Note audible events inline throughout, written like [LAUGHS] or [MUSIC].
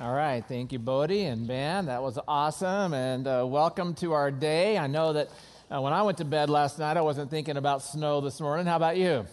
All right, thank you, Bodie and Ben. That was awesome, and uh, welcome to our day. I know that uh, when I went to bed last night, I wasn't thinking about snow this morning. How about you?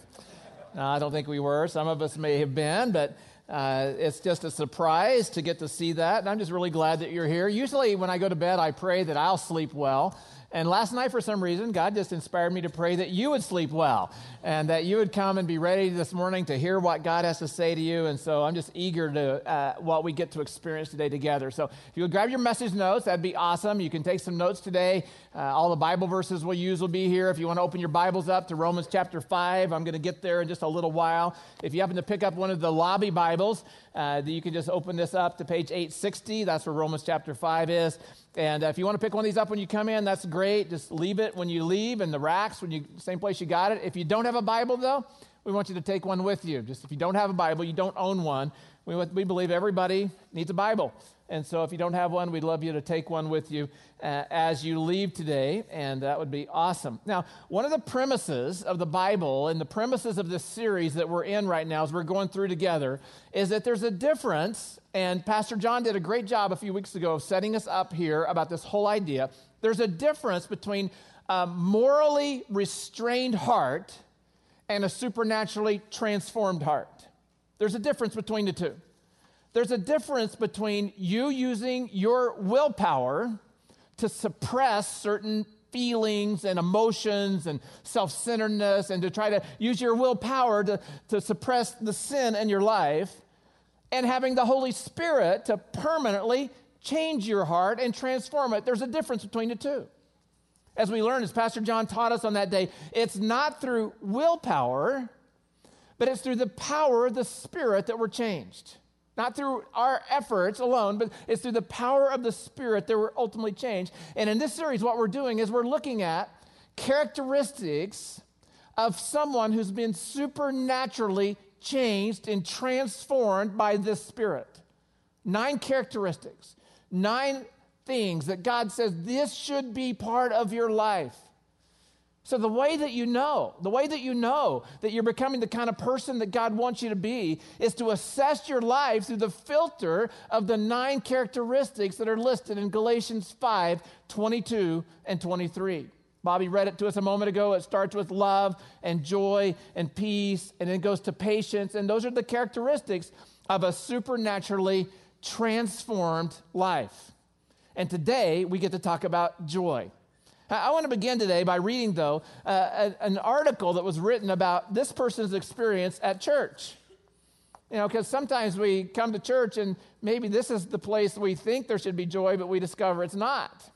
Uh, I don't think we were. Some of us may have been, but uh, it's just a surprise to get to see that, and I'm just really glad that you're here. Usually, when I go to bed, I pray that I'll sleep well. And last night, for some reason, God just inspired me to pray that you would sleep well and that you would come and be ready this morning to hear what God has to say to you. And so I'm just eager to uh, what we get to experience today together. So if you would grab your message notes, that'd be awesome. You can take some notes today. Uh, all the Bible verses we'll use will be here. If you want to open your Bibles up to Romans chapter 5, I'm going to get there in just a little while. If you happen to pick up one of the lobby Bibles, uh, you can just open this up to page 860. That's where Romans chapter 5 is. And uh, if you want to pick one of these up when you come in, that's great. Just leave it when you leave in the racks, when you same place you got it. If you don't have a Bible though, we want you to take one with you. Just if you don't have a Bible, you don't own one. We, we believe everybody needs a Bible. And so if you don't have one, we'd love you to take one with you uh, as you leave today, and that would be awesome. Now, one of the premises of the Bible and the premises of this series that we're in right now, as we're going through together, is that there's a difference, and Pastor John did a great job a few weeks ago of setting us up here about this whole idea. There's a difference between a morally restrained heart and a supernaturally transformed heart. There's a difference between the two. There's a difference between you using your willpower to suppress certain feelings and emotions and self centeredness and to try to use your willpower to, to suppress the sin in your life and having the Holy Spirit to permanently change your heart and transform it. There's a difference between the two. As we learned, as Pastor John taught us on that day, it's not through willpower, but it's through the power of the Spirit that we're changed. Not through our efforts alone, but it's through the power of the Spirit that we're ultimately changed. And in this series, what we're doing is we're looking at characteristics of someone who's been supernaturally changed and transformed by this Spirit. Nine characteristics, nine things that God says this should be part of your life. So, the way that you know, the way that you know that you're becoming the kind of person that God wants you to be is to assess your life through the filter of the nine characteristics that are listed in Galatians 5 22 and 23. Bobby read it to us a moment ago. It starts with love and joy and peace, and it goes to patience. And those are the characteristics of a supernaturally transformed life. And today we get to talk about joy. I want to begin today by reading, though, uh, an article that was written about this person's experience at church. You know, because sometimes we come to church and maybe this is the place we think there should be joy, but we discover it's not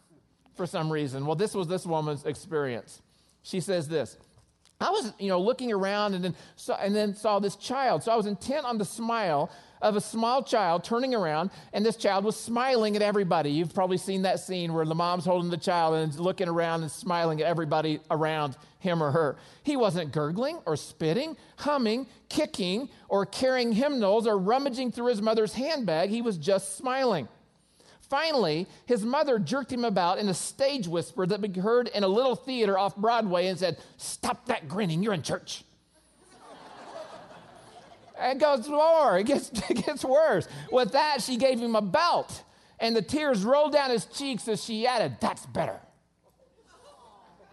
for some reason. Well, this was this woman's experience. She says this. I was, you know, looking around and then saw, and then saw this child. So I was intent on the smile of a small child turning around, and this child was smiling at everybody. You've probably seen that scene where the mom's holding the child and looking around and smiling at everybody around him or her. He wasn't gurgling or spitting, humming, kicking, or carrying hymnals or rummaging through his mother's handbag. He was just smiling. Finally, his mother jerked him about in a stage whisper that be heard in a little theater off Broadway and said, Stop that grinning, you're in church. It goes more. It gets, [LAUGHS] it gets worse. With that, she gave him a belt, and the tears rolled down his cheeks as she added, That's better.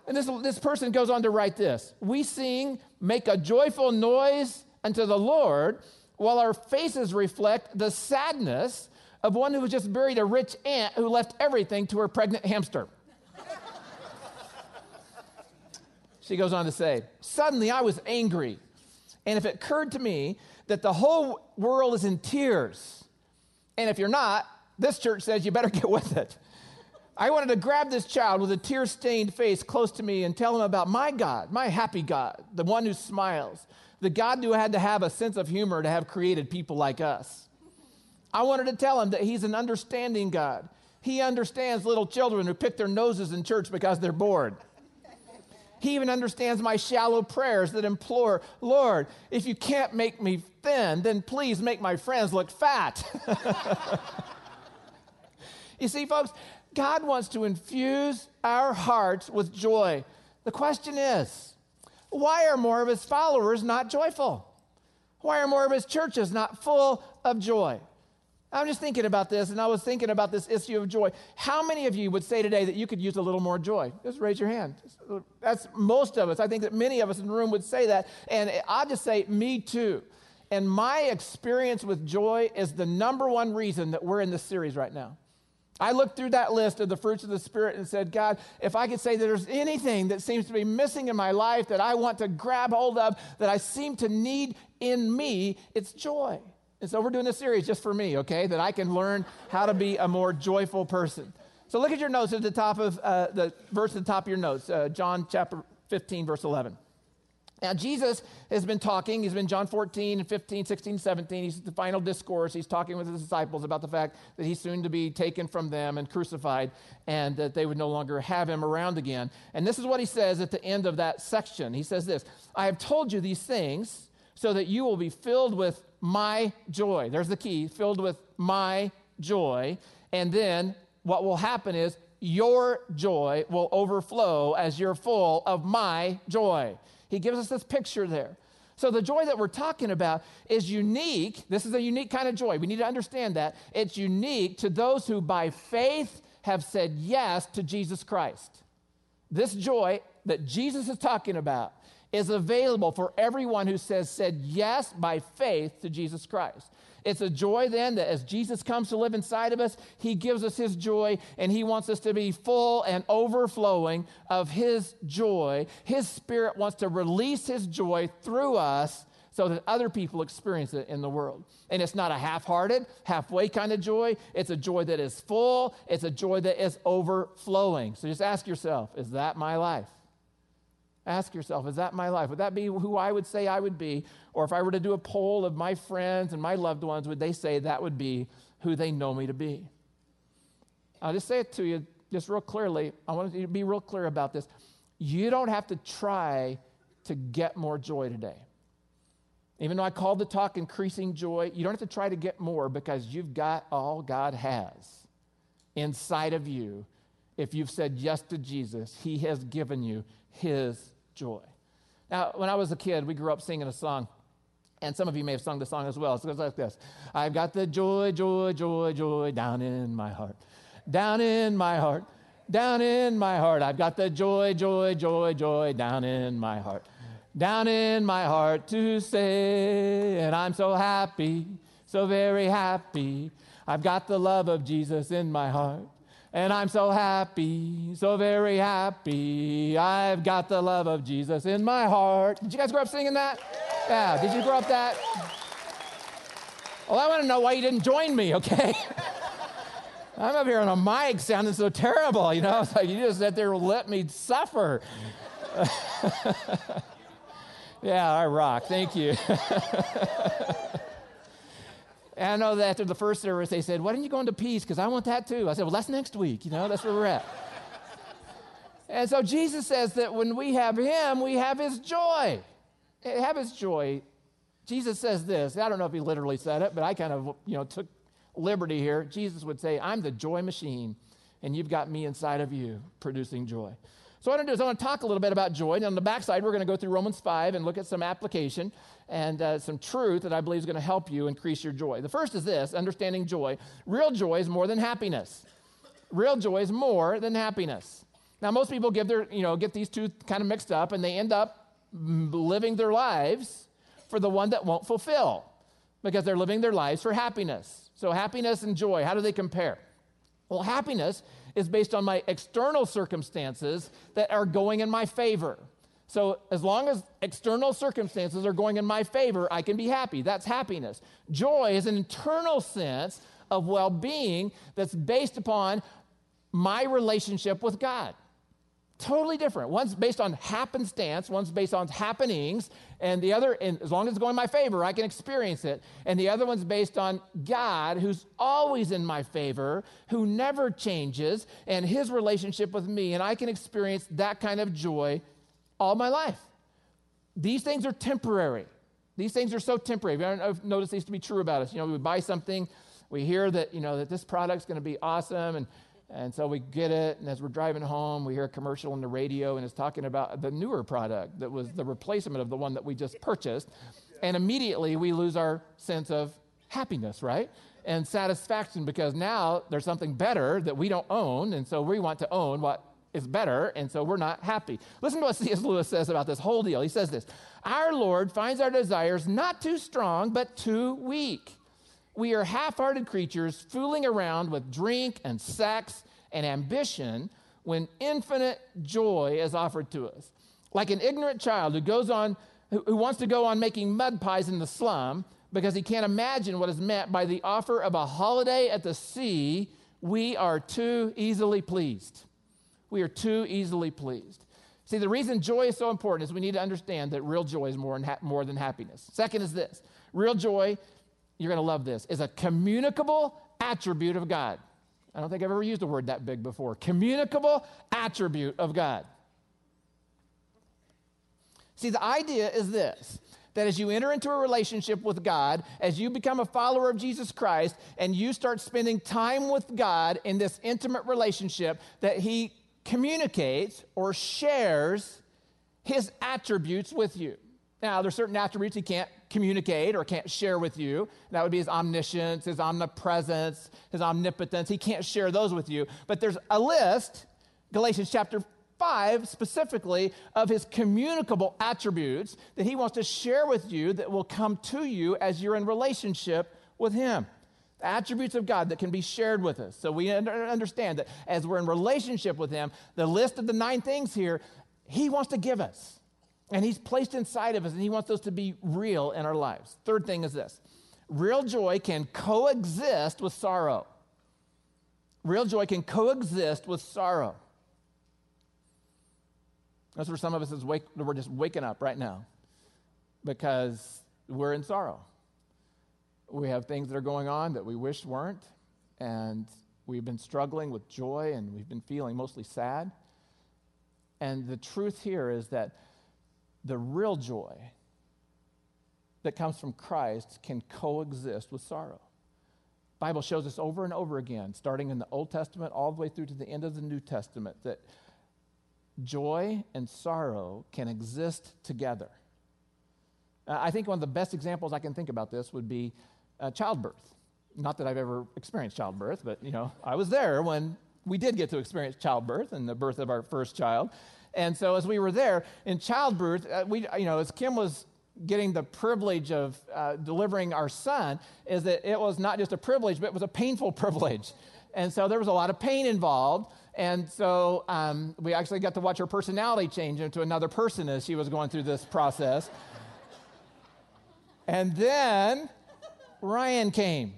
And this, this person goes on to write this We sing, make a joyful noise unto the Lord, while our faces reflect the sadness of one who has just buried a rich aunt who left everything to her pregnant hamster. she goes on to say, Suddenly I was angry. And if it occurred to me that the whole world is in tears. And if you're not, this church says you better [LAUGHS] get with it. I wanted to grab this child with a tear stained face close to me and tell him about my God, my happy God, the one who smiles, the God who had to have a sense of humor to have created people like us. I wanted to tell him that he's an understanding God. He understands little children who pick their noses in church because they're bored. He even understands my shallow prayers that implore, Lord, if you can't make me thin, then please make my friends look fat. [LAUGHS] you see, folks, God wants to infuse our hearts with joy. The question is, why are more of his followers not joyful? Why are more of his churches not full of joy? I'm just thinking about this, and I was thinking about this issue of joy. How many of you would say today that you could use a little more joy? Just raise your hand. That's most of us. I think that many of us in the room would say that. And I'll just say, me too. And my experience with joy is the number one reason that we're in this series right now. I looked through that list of the fruits of the Spirit and said, God, if I could say that there's anything that seems to be missing in my life that I want to grab hold of, that I seem to need in me, it's joy. And so we're doing this series just for me, okay, that I can learn how to be a more joyful person. So look at your notes at the top of uh, the verse at the top of your notes, uh, John chapter 15, verse 11. Now, Jesus has been talking. He's been John 14 and 15, 16, 17. He's the final discourse. He's talking with his disciples about the fact that he's soon to be taken from them and crucified and that they would no longer have him around again. And this is what he says at the end of that section. He says this I have told you these things so that you will be filled with my joy. There's the key filled with my joy. And then what will happen is your joy will overflow as you're full of my joy. He gives us this picture there. So, the joy that we're talking about is unique. This is a unique kind of joy. We need to understand that. It's unique to those who, by faith, have said yes to Jesus Christ. This joy that Jesus is talking about is available for everyone who says said yes by faith to Jesus Christ. It's a joy then that as Jesus comes to live inside of us, he gives us his joy and he wants us to be full and overflowing of his joy. His spirit wants to release his joy through us so that other people experience it in the world. And it's not a half hearted, halfway kind of joy. It's a joy that is full, it's a joy that is overflowing. So just ask yourself is that my life? Ask yourself, is that my life? Would that be who I would say I would be? Or if I were to do a poll of my friends and my loved ones, would they say that would be who they know me to be? I'll just say it to you just real clearly. I want you to be real clear about this. You don't have to try to get more joy today. Even though I called the talk increasing joy, you don't have to try to get more because you've got all God has inside of you. If you've said yes to Jesus, He has given you His joy. Now, when I was a kid, we grew up singing a song, and some of you may have sung the song as well. It goes like this I've got the joy, joy, joy, joy down in my heart, down in my heart, down in my heart. I've got the joy, joy, joy, joy down in my heart, down in my heart to say, and I'm so happy, so very happy. I've got the love of Jesus in my heart. And I'm so happy, so very happy. I've got the love of Jesus in my heart. Did you guys grow up singing that? Yeah, did you grow up that? Well, I want to know why you didn't join me, okay? [LAUGHS] I'm up here on a mic sounding so terrible, you know? It's like you just sat there and let me suffer. [LAUGHS] yeah, I rock. Thank you. [LAUGHS] And I know that after the first service, they said, Why didn't you go into peace? Because I want that too. I said, Well, that's next week. You know, that's where we're at. [LAUGHS] and so Jesus says that when we have Him, we have His joy. Have His joy. Jesus says this. I don't know if He literally said it, but I kind of, you know, took liberty here. Jesus would say, I'm the joy machine, and you've got me inside of you producing joy. So, what I want to do is I want to talk a little bit about joy. And on the backside, we're going to go through Romans 5 and look at some application and uh, some truth that I believe is going to help you increase your joy. The first is this understanding joy. Real joy is more than happiness. Real joy is more than happiness. Now, most people give their, you know, get these two kind of mixed up and they end up living their lives for the one that won't fulfill because they're living their lives for happiness. So, happiness and joy, how do they compare? Well, happiness is based on my external circumstances that are going in my favor. So, as long as external circumstances are going in my favor, I can be happy. That's happiness. Joy is an internal sense of well being that's based upon my relationship with God. Totally different. One's based on happenstance, one's based on happenings, and the other, and as long as it's going in my favor, I can experience it. And the other one's based on God, who's always in my favor, who never changes, and his relationship with me, and I can experience that kind of joy all my life. These things are temporary. These things are so temporary. I've noticed these to be true about us. You know, we buy something, we hear that, you know, that this product's going to be awesome, and and so we get it, and as we're driving home, we hear a commercial on the radio, and it's talking about the newer product that was the replacement of the one that we just purchased. And immediately we lose our sense of happiness, right? and satisfaction because now there's something better that we don't own, and so we want to own what is better, and so we're not happy. Listen to what [LAUGHS] C.S. Lewis says about this whole deal. He says this Our Lord finds our desires not too strong, but too weak. We are half hearted creatures fooling around with drink and sex and ambition when infinite joy is offered to us. Like an ignorant child who goes on, who wants to go on making mud pies in the slum because he can't imagine what is meant by the offer of a holiday at the sea, we are too easily pleased. We are too easily pleased. See, the reason joy is so important is we need to understand that real joy is more, more than happiness. Second is this real joy, you're going to love this, is a communicable attribute of God. I don't think I've ever used a word that big before. Communicable attribute of God. See, the idea is this that as you enter into a relationship with God, as you become a follower of Jesus Christ, and you start spending time with God in this intimate relationship, that He communicates or shares his attributes with you. Now, there's certain attributes he can't communicate or can't share with you. That would be his omniscience, his omnipresence, his omnipotence. He can't share those with you. But there's a list, Galatians chapter 5 specifically, of his communicable attributes that he wants to share with you that will come to you as you're in relationship with him The attributes of God that can be shared with us. So we understand that as we're in relationship with Him, the list of the nine things here, He wants to give us. And He's placed inside of us, and He wants those to be real in our lives. Third thing is this real joy can coexist with sorrow. Real joy can coexist with sorrow. That's where some of us is wake, we're just waking up right now because we're in sorrow. We have things that are going on that we wish weren't, and we've been struggling with joy and we've been feeling mostly sad. And the truth here is that the real joy that comes from Christ can coexist with sorrow. Bible shows us over and over again, starting in the Old Testament all the way through to the end of the New Testament, that joy and sorrow can exist together. Uh, I think one of the best examples I can think about this would be uh, childbirth. Not that I've ever experienced childbirth, but you know, I was there when we did get to experience childbirth and the birth of our first child. And so as we were there in childbirth, uh, we, you know, as Kim was getting the privilege of uh, delivering our son, is that it was not just a privilege, but it was a painful [LAUGHS] privilege. And so there was a lot of pain involved. And so um, we actually got to watch her personality change into another person as she was going through this process. [LAUGHS] and then Ryan came.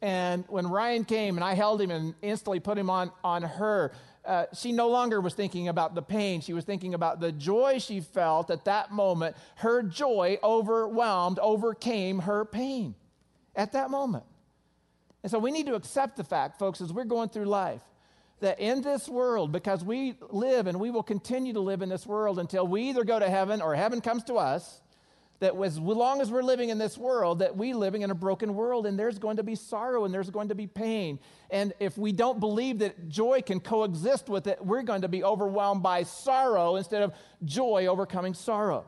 And when Ryan came and I held him and instantly put him on, on her, uh, she no longer was thinking about the pain. She was thinking about the joy she felt at that moment. Her joy overwhelmed, overcame her pain at that moment. And so we need to accept the fact, folks, as we're going through life, that in this world, because we live and we will continue to live in this world until we either go to heaven or heaven comes to us, that as long as we're living in this world, that we're living in a broken world and there's going to be sorrow and there's going to be pain. And if we don't believe that joy can coexist with it, we're going to be overwhelmed by sorrow instead of joy overcoming sorrow.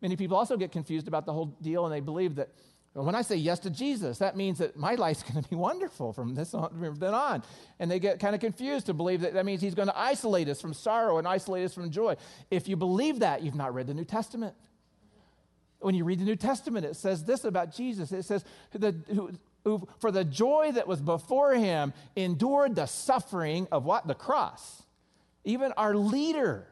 Many people also get confused about the whole deal and they believe that when I say yes to Jesus, that means that my life's going to be [LAUGHS] wonderful from this on, from then on. And they get kind of confused to believe that that means he's going to isolate us from sorrow and isolate us from joy. If you believe that, you've not read the New Testament when you read the New Testament, it says this about Jesus. It says, the, who, who, for the joy that was before him, endured the suffering of what? The cross. Even our leader,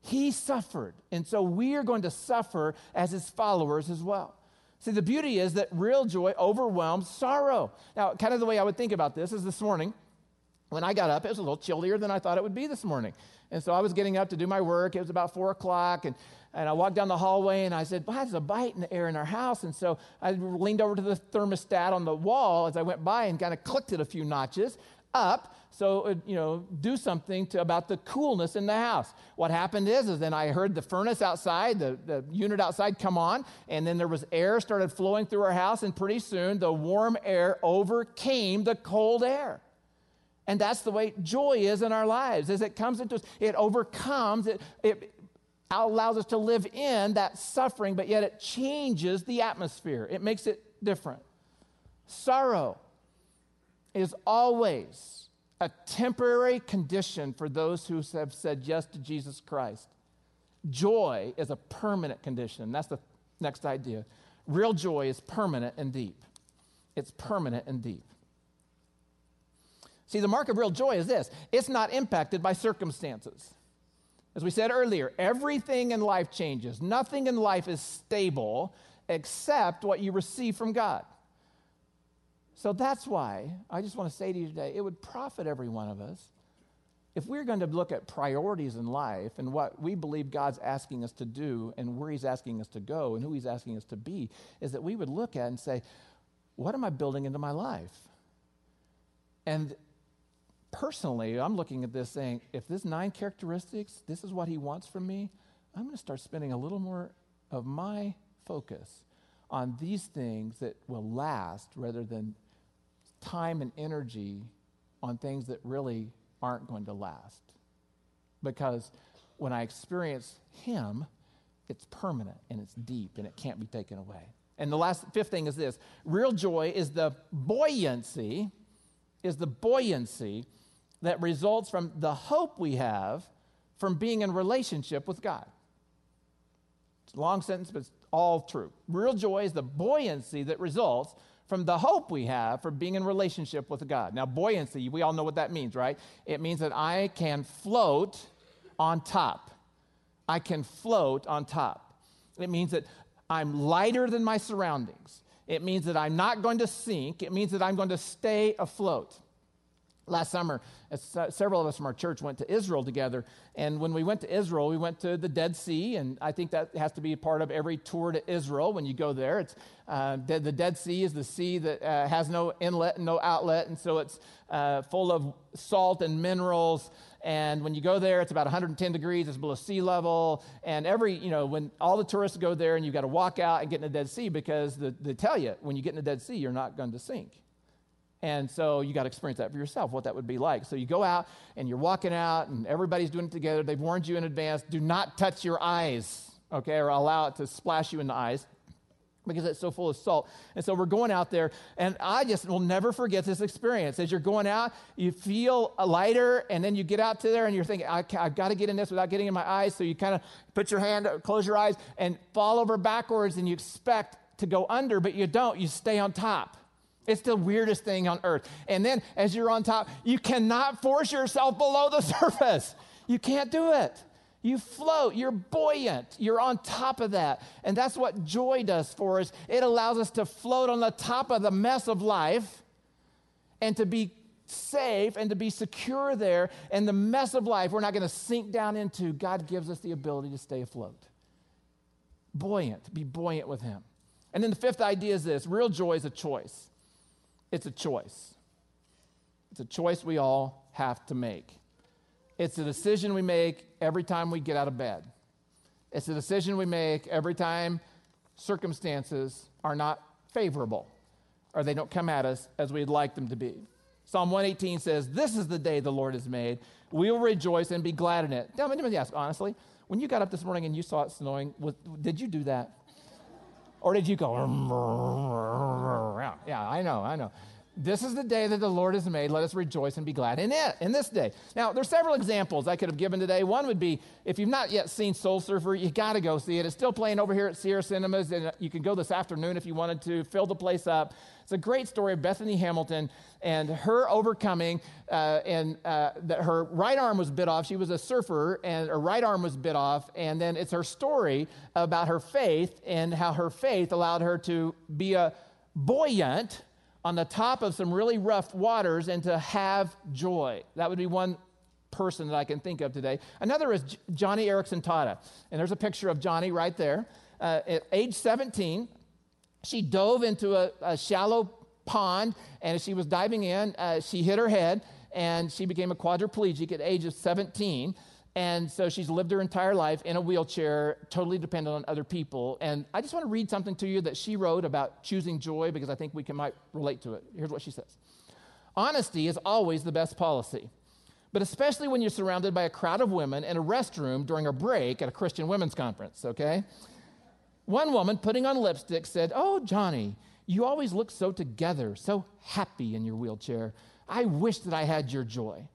he suffered. And so we are going to suffer as his followers as well. See, the beauty is that real joy overwhelms sorrow. Now, kind of the way I would think about this is this morning, when I got up, it was a little chillier than I thought it would be this morning. And so I was getting up to do my work. It was about four o'clock, and and I walked down the hallway and I said, well, there's a bite in the air in our house. And so I leaned over to the thermostat on the wall as I went by and kind of clicked it a few notches up so it, you know do something to, about the coolness in the house what happened is is then i heard the furnace outside the, the unit outside come on and then there was air started flowing through our house and pretty soon the warm air overcame the cold air and that's the way joy is in our lives as it comes into us it overcomes it, it allows us to live in that suffering, but yet it changes the atmosphere. It makes it different. Sorrow is always a temporary condition for those who have said yes to Jesus Christ. Joy is a permanent condition. That's the next idea. Real joy is permanent and deep. It's permanent and deep. See, the mark of real joy is this it's not impacted by circumstances. As we said earlier, everything in life changes. Nothing in life is stable except what you receive from God. So that's why I just want to say to you today it would profit every one of us if we're going to look at priorities in life and what we believe God's asking us to do and where He's asking us to go and who He's asking us to be, is that we would look at and say, What am I building into my life? And personally, I'm looking at this saying, if this nine characteristics, this is what He wants from me, I'm going to start spending a little more of my focus on these things that will last rather than time and energy on things that really aren't going to last. Because when I experience Him, it's permanent and it's deep and it can't be taken away. And the last fifth thing is this real joy is the buoyancy, is the buoyancy that results from the hope we have from being in relationship with God. It's a long sentence, but it's all true. Real joy is the buoyancy that results from the hope we have for being in relationship with God. Now, buoyancy, we all know what that means, right? It means that I can float on top. I can float on top. It means that I'm lighter than my surroundings. It means that I'm not going to sink. It means that I'm going to stay afloat. Last summer, several of us from our church went to Israel together. And when we went to Israel, we went to the Dead Sea. And I think that has to be part of every tour to Israel when you go there. It's, uh, the, the, Dead Sea is the sea that uh, has no inlet and no outlet. And so it's uh, full of salt and minerals. And when you go there, it's about 110 degrees, it's below sea level. And every, you know, when all the tourists go there and you've got to walk out and get in the Dead Sea because the, they tell you when you get in the Dead Sea, you're not going to sink. And so you got to experience that for yourself, what that would be like. So you go out and you're walking out and everybody's doing it together. They've warned you in advance do not touch your eyes, okay, or allow it to splash you in the eyes because it's so full of salt. And so we're going out there, and I just will never forget this experience. As you're going out, you feel lighter, and then you get out to there, and you're thinking, I, have got to get in this without getting in my eyes. So you kind of put your hand, close your eyes, and fall over backwards, and you expect to go under, but you don't. You stay on top. It's the weirdest thing on earth. And then as you're on top, you cannot force yourself below the [LAUGHS] surface. You can't do it. You float, you're buoyant, you're on top of that. And that's what joy does for us. It allows us to float on the top of the mess of life and to be safe and to be secure there. And the mess of life, we're not going to sink down into. God gives us the ability to stay afloat. Buoyant, be buoyant with Him. And then the fifth idea is this real joy is a choice. It's a choice. It's a choice we all have to make. It's a decision we make every time we get out of bed. It's a decision we make every time circumstances are not favorable or they don't come at us as we'd like them to be. Psalm 118 says, This is the day the Lord has made. We will rejoice and be glad in it. Now, let me ask honestly, when you got up this morning and you saw it snowing, was, did you do that? Or did you go, yeah, I know, I know. This is the day that the Lord has made. Let us rejoice and be glad in it, in this day. Now, there's several examples I could have given today. One would be if you've not yet seen Soul Surfer, you got to go see it. It's still playing over here at Sierra Cinemas, and you can go this afternoon if you wanted to, fill the place up. It's a great story of Bethany Hamilton and her overcoming, uh, and uh, that her right arm was bit off. She was a surfer, and her right arm was bit off. And then it's her story about her faith and how her faith allowed her to be a buoyant on the top of some really rough waters and to have joy. That would be one person that I can think of today. Another is Joni Eareckson Tada. And there's a picture of Joni right there. Uh, at age 17, she dove into a, a shallow pond, and as she was diving in, uh, she hit her head, and she became a quadriplegic at age of 17. And so she's lived her entire life in a wheelchair, totally dependent on other people. And I just want to read something to you that she wrote about choosing joy because I think we can might relate to it. Here's what she says Honesty is always the best policy, but especially when you're surrounded by a crowd of women in a restroom during a break at a Christian women's conference, okay? One woman putting on lipstick said, Oh, Joni, You always look so together, so happy in your wheelchair. I wish that I had your joy.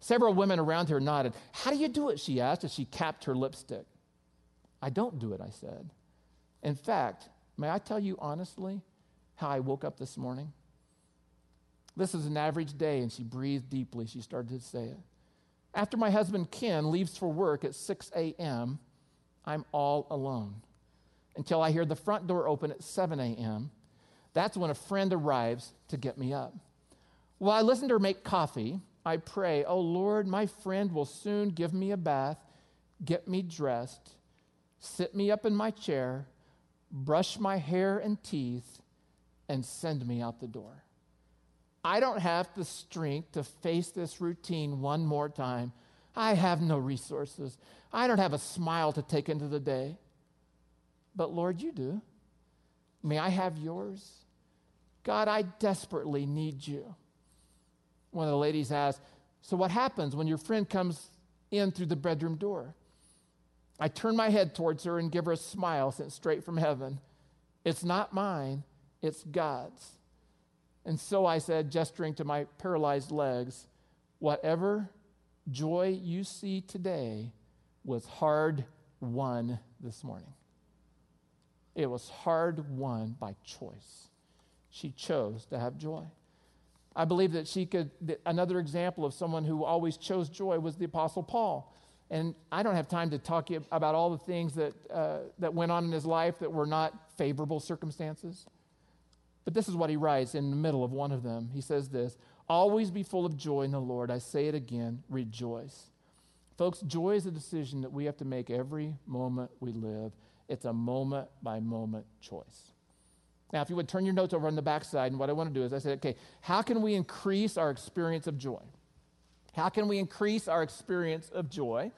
Several women around her nodded. How do you do it? She asked as she capped her lipstick. I don't do it, I said. In fact, may I tell you honestly how I woke up this morning? This is an average day, and she breathed deeply. She started to say it. After my husband Ken leaves for work at 6 a.m., I'm all alone until I hear the front door open at 7 a.m. That's when a friend arrives to get me up. While I listen to her make coffee, I pray, Oh Lord, my friend will soon give me a bath, get me dressed, sit me up in my chair, brush my hair and teeth, and send me out the door. I don't have the strength to face this routine one more time. I have no resources. I don't have a smile to take into the day. But Lord, you do. May I have yours? God, I desperately need you. One of the ladies asked, So what happens when your friend comes in through the bedroom door? I turn my head towards her and give her a smile sent straight from heaven. It's not mine, it's God's. And so I said, gesturing to my paralyzed legs, Whatever joy you see today was hard won this morning. It was hard won by choice. She chose to have joy. I believe that she could, that another example of someone who always chose joy was the Apostle Paul. And I don't have time to talk about all the things that, uh, that went on in his life that were not favorable circumstances. But this is what he writes in the middle of one of them. He says this Always be full of joy in the Lord. I say it again, rejoice. Folks, joy is a decision that we have to make every moment we live. It's a moment by moment choice. Now, if you would turn your notes over on the backside, and what I want to do is I said, okay, how can we increase our experience of joy? How can we increase our experience of joy?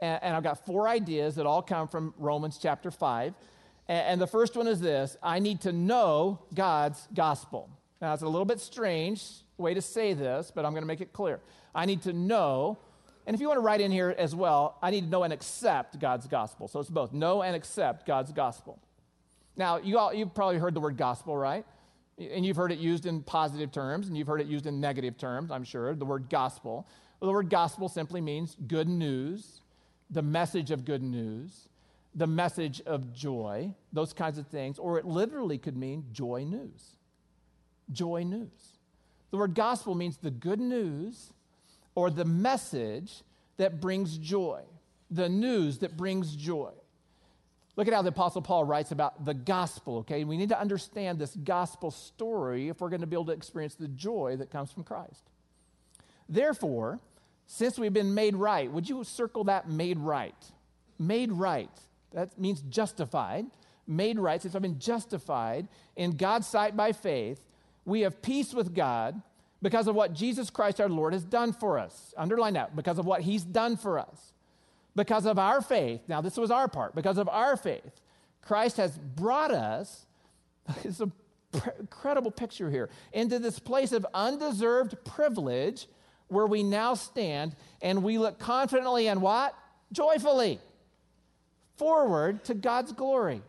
And, and I've got four ideas that all come from Romans chapter 5. And, and the first one is this I need to know God's gospel. Now, it's a little bit strange way to say this, but I'm going to make it clear. I need to know and if you want to write in here as well, I need to know and accept God's gospel. So it's both know and accept God's gospel. Now, you all, you've probably heard the word gospel, right? And you've heard it used in positive terms, and you've heard it used in negative terms, I'm sure, the word gospel. Well, the word gospel simply means good news, the message of good news, the message of joy, those kinds of things. Or it literally could mean joy news. Joy news. The word gospel means the good news or the message that brings joy, the news that brings joy. Look at how the Apostle Paul writes about the gospel, okay? We need to understand this gospel story if we're going to be able to experience the joy that comes from Christ. Therefore, since we've been made right, would you circle that made right? Made right. That means justified. Made right. Since I've been justified in God's sight by faith, we have peace with God because of what Jesus Christ our Lord has done for us. Underline that, because of what he's done for us because of our faith, now this was our part, because of our faith, Christ has brought us, [LAUGHS] it's an incredible picture here, into this place of undeserved privilege where we now stand and we look confidently and what? Joyfully forward to God's glory.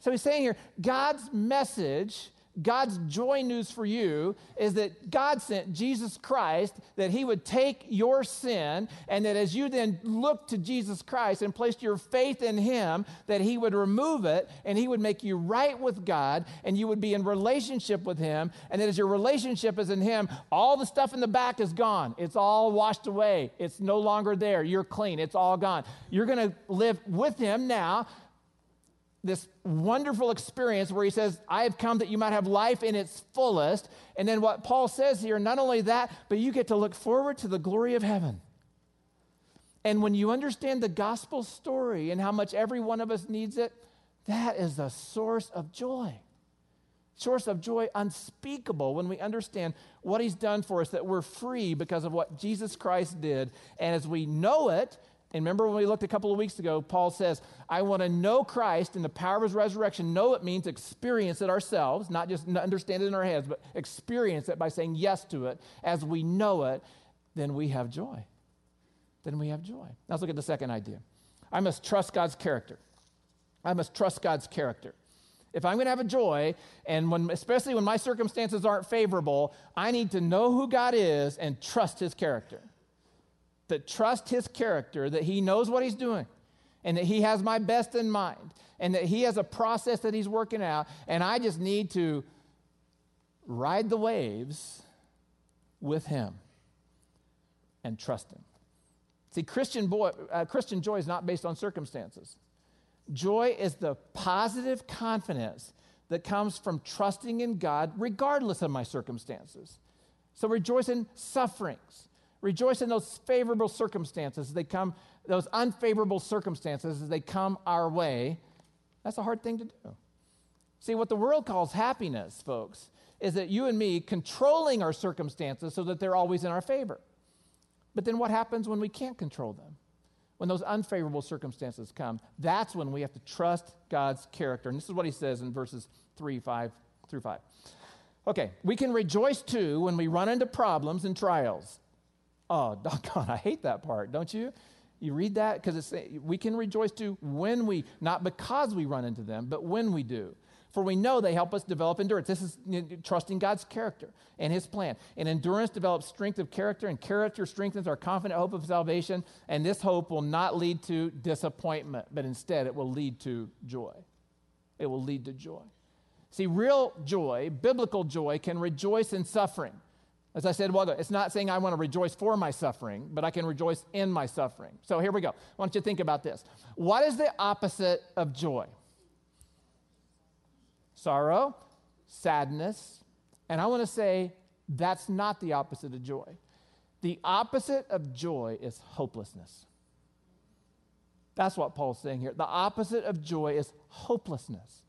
So he's saying here, God's message God's joy news for you is that God sent Jesus Christ, that He would take your sin, and that as you then look to Jesus Christ and placed your faith in Him, that He would remove it and He would make you right with God, and you would be in relationship with Him. And that as your relationship is in Him, all the stuff in the back is gone. It's all washed away. It's no longer there. You're clean. It's all gone. You're going to live with Him now this wonderful experience where he says, I have come that you might have life in its fullest. And then what Paul says here, not only that, but you get to look forward to the glory of heaven. And when you understand the gospel story and how much every one of us needs it, that is a source of joy. Source of joy unspeakable when we understand what he's done for us, that we're free because of what Jesus Christ did. And as we know it, and remember when we looked a couple of weeks ago, Paul says, I want to know Christ and the power of his resurrection. Know it means experience it ourselves, not just understand it in our heads, but experience it by saying yes to it. As we know it, then we have joy. Then we have joy. Now let's look at the second idea. I must trust God's character. I must trust God's character. If I'm going to have a joy, and when, especially when my circumstances aren't favorable, I need to know who God is and trust his character. That trust his character, that he knows what he's doing, and that he has my best in mind, and that he has a process that he's working out, and I just need to ride the waves with him and trust him. See, Christian, boy, uh, Christian joy is not based on circumstances. Joy is the positive confidence that comes from trusting in God regardless of my circumstances. So rejoice in sufferings. Rejoice in those favorable circumstances. As they come, those unfavorable circumstances as they come our way. That's a hard thing to do. See, what the world calls happiness, folks, is that you and me controlling our circumstances so that they're always in our favor. But then what happens when we can't control them? when those unfavorable circumstances come, that's when we have to trust God's character. And this is what he says in verses 3, 5 through 5. Okay, we can rejoice too when we run into problems and trials. Oh, [LAUGHS] doggone, I hate that part, don't you? You read that because it's we can rejoice too when we, not because we run into them, but when we do for we know they help us develop endurance. This is trusting God's character and his plan. And endurance develops strength of character, and character strengthens our confident hope of salvation. And this hope will not lead to disappointment, but instead it will lead to joy. It will lead to joy. See, real joy, biblical joy, can rejoice in suffering. As I said, it's not saying I want to rejoice for my suffering, but I can rejoice in my suffering. So here we go. I want you to think about this. What is the opposite of joy? sorrow, sadness. And I want to say that's not the opposite of joy. The opposite of joy is hopelessness. That's what Paul's saying here. The opposite of joy is hopelessness.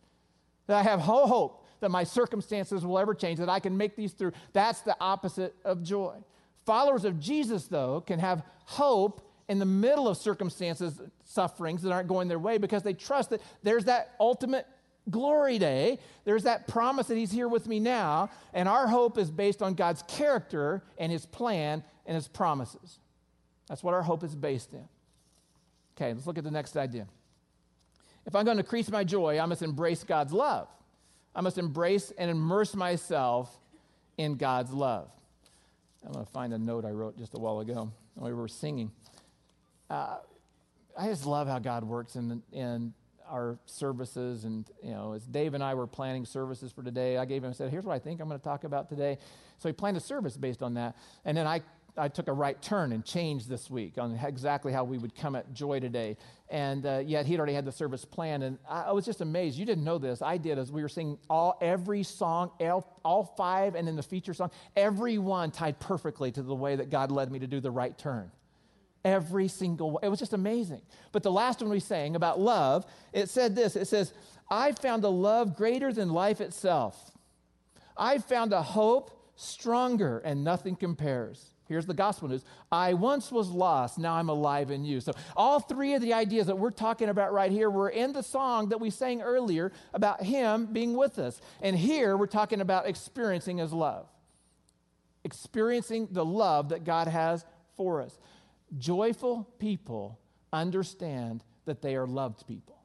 That I have no hope that my circumstances will ever change, that I can make these through. That's the opposite of joy. Followers of Jesus, though, can have hope in the middle of circumstances, sufferings that aren't going their way because they trust that there's that ultimate glory day, there's that promise that He's here with me now, and our hope is based on God's character and His plan and His promises. That's what our hope is based in. Okay, let's look at the next idea. If I'm going to increase my joy, I must embrace God's love. I must embrace and immerse myself in God's love. I'm going to find a note I wrote just a while ago when we were singing. Uh, I just love how God works in, in our services. And, you know, as Dave and I were planning services for today, I gave him, I said, here's what I think I'm going to talk about today. So he planned a service based on that. And then I, I took a right turn and changed this week on exactly how we would come at joy today. And uh, yet he'd already had the service planned. And I, I, was just amazed. You didn't know this. I did as we were singing all, every song, all, all five, and then the feature song, every one tied perfectly to the way that God led me to do the right turn every single one. It was just amazing. But the last one we sang about love, it said this it says, I found a love greater than life itself. I found a hope stronger and nothing compares. Here's the gospel news. I once was lost, now I'm alive in you. So, all three of the ideas that we're talking about right here were in the song that we sang earlier about Him being with us. And here we're talking about experiencing His love, experiencing the love that God has for us. Joyful people understand that they are loved people,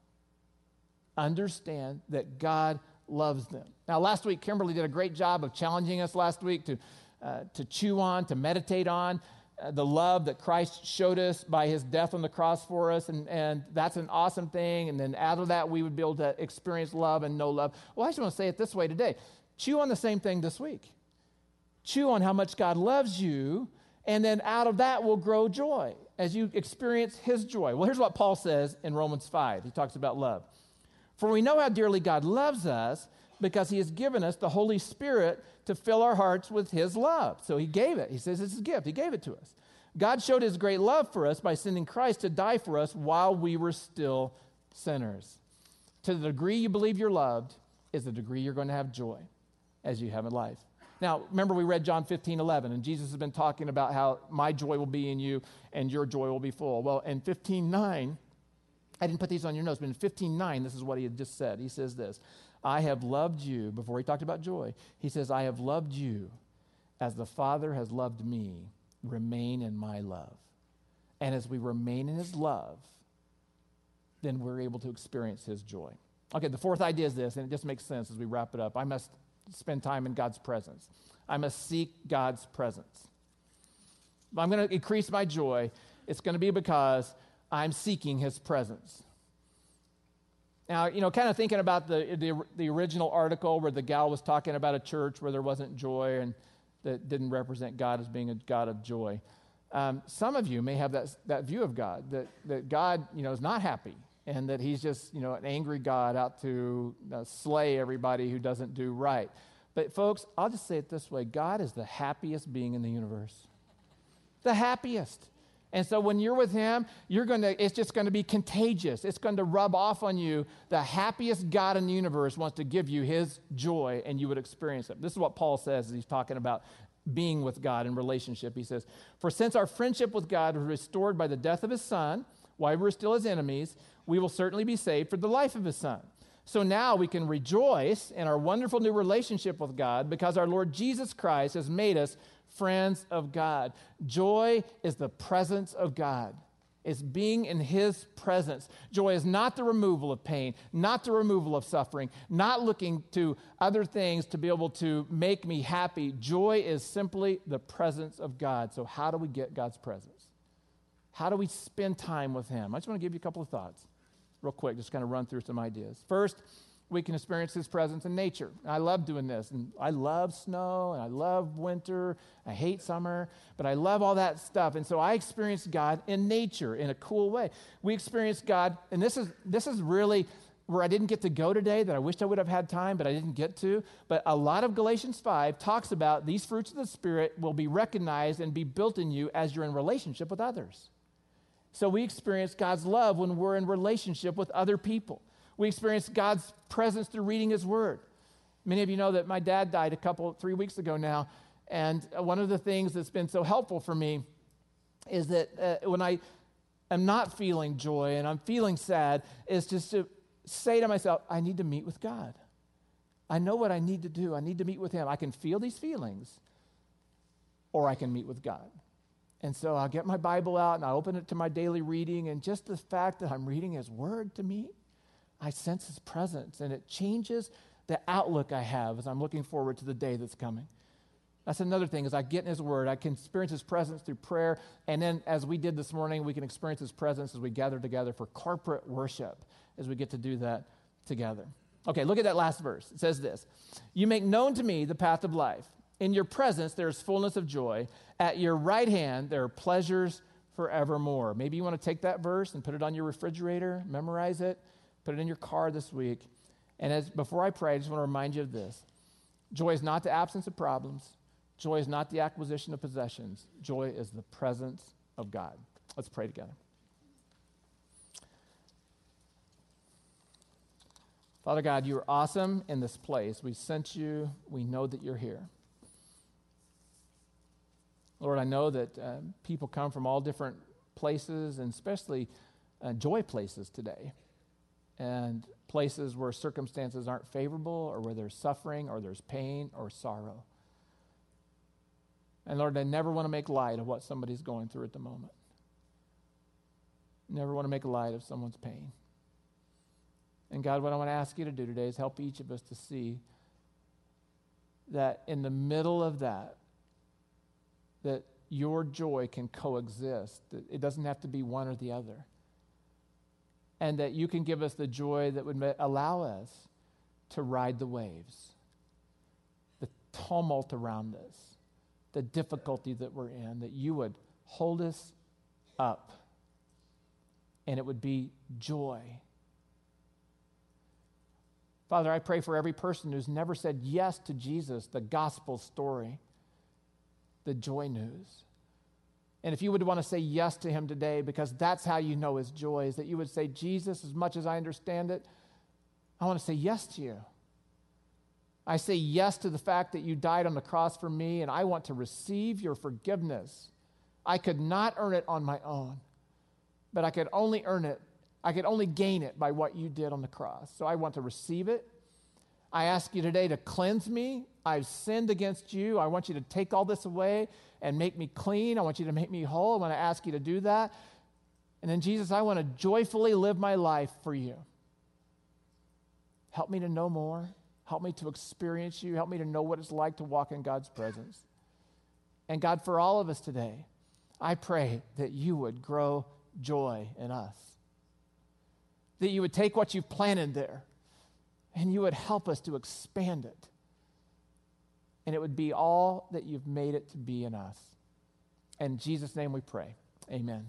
understand that God loves them. Now, last week, Kimberly did a great job of challenging us last week to, uh, to chew on, to meditate on. Uh, the love that Christ showed us by his death on the cross for us, and, and that's an awesome thing. And then out of that, we would be able to experience love and know love. Well, I just want to say it this way today chew on the same thing this week. Chew on how much God loves you and then out of that will grow joy as you experience his joy. Well, here's what Paul says in Romans 5. He talks about love. For we know how dearly God loves us because he has given us the Holy Spirit to fill our hearts with his love. So he gave it. He says it's a gift. He gave it to us. God showed his great love for us by sending Christ to die for us while we were still sinners. To the degree you believe you're loved is the degree you're going to have joy as you have in life. Now, remember, we read John 15, 11, and Jesus has been talking about how my joy will be in you and your joy will be full. Well, in 15, 9, I didn't put these on your notes, but in 15, 9, this is what he had just said. He says this I have loved you, before he talked about joy, he says, I have loved you as the Father has loved me. Remain in my love. And as we remain in his love, then we're able to experience his joy. Okay, the fourth idea is this, and it just makes sense as we wrap it up. I must spend time in God's presence. I must seek God's presence. If I'm going to increase my joy, it's going to be because I'm seeking his presence. Now, you know, kind of thinking about the, the, the, original article where the gal was talking about a church where there wasn't joy and that didn't represent God as being a God of joy. Um, some of you may have that, that view of God, that, that God, you know, is not happy and that he's just, you know, an angry God out to uh, slay everybody who doesn't do right. But folks, I'll just say it this way God is the happiest being in the universe. The happiest. And so when you're with him, you're going to it's just going to be contagious. It's going to rub off on you. The happiest God in the universe wants to give you his joy and you would experience it. This is what Paul says as he's talking about being with God in relationship. He says, "For since our friendship with God was restored by the death of his son, while we're still his enemies, we will certainly be saved for the life of his son." So now we can rejoice in our wonderful new relationship with God because our Lord Jesus Christ has made us friends of God. Joy is the presence of God. It's being in His presence. Joy is not the removal of pain, not the removal of suffering, not looking to other things to be able to make me happy. Joy is simply the presence of God. So, how do we get God's presence? How do we spend time with Him? I just want to give you a couple of thoughts, real quick, just kind of run through some ideas. First, we can experience his presence in nature. I love doing this. And I love snow and I love winter. I hate summer, but I love all that stuff. And so I experience God in nature in a cool way. We experience God, and this is this is really where I didn't get to go today that I wished I would have had time, but I didn't get to. But a lot of Galatians 5 talks about these fruits of the Spirit will be recognized and be built in you as you're in relationship with others. So we experience God's love when we're in relationship with other people. We experience God's presence through reading His Word. Many of you know that my dad died a couple, three weeks ago now. And one of the things that's been so helpful for me is that uh, when I am not feeling joy and I'm feeling sad, is just to say to myself, I need to meet with God. I know what I need to do. I need to meet with Him. I can feel these feelings, or I can meet with God. And so I'll get my Bible out and I open it to my daily reading, and just the fact that I'm reading His Word to me I sense his presence, and it changes the outlook I have as I'm looking forward to the day that's coming. That's another thing as I get in his word, I can experience his presence through prayer. And then, as we did this morning, we can experience his presence as we gather together for corporate worship, as we get to do that together. Okay, look at that last verse. It says this You make known to me the path of life. In your presence, there is fullness of joy. At your right hand, there are pleasures forevermore. Maybe you want to take that verse and put it on your refrigerator, memorize it. Put it in your car this week. And as before I pray, I just want to remind you of this. Joy is not the absence of problems. Joy is not the acquisition of possessions. Joy is the presence of God. Let's pray together. Father God, you are awesome in this place. We sent you. We know that you're here. Lord, I know that uh, people come from all different places, and especially uh, joy places today and places where circumstances aren't favorable or where there's suffering or there's pain or sorrow. And Lord, I never want to make light of what somebody's going through at the moment. Never want to make light of someone's pain. And God, what I want to ask you to do today is help each of us to see that in the middle of that, that your joy can coexist. It doesn't have to be one or the other and that you can give us the joy that would allow us to ride the waves, the tumult around us, the difficulty that we're in, that you would hold us up and it would be joy. Father, I pray for every person who's never said yes to Jesus, the gospel story, the joy news. And if you would want to say yes to him today, because that's how you know his joy, is that you would say, Jesus, as much as I understand it, I want to say yes to you. I say yes to the fact that you died on the cross for me, and I want to receive your forgiveness. I could not earn it on my own, but I could only earn it, I could only gain it by what you did on the cross. So I want to receive it. I ask you today to cleanse me. I've sinned against you. I want you to take all this away and make me clean. I want you to make me whole. I want to ask you to do that. And then, Jesus, I want to joyfully live my life for you. Help me to know more. Help me to experience you. Help me to know what it's like to walk in God's presence. And God, for all of us today, I pray that you would grow joy in us. That you would take what you've planted there and you would help us to expand it. And it would be all that you've made it to be in us. In Jesus' name we pray. Amen.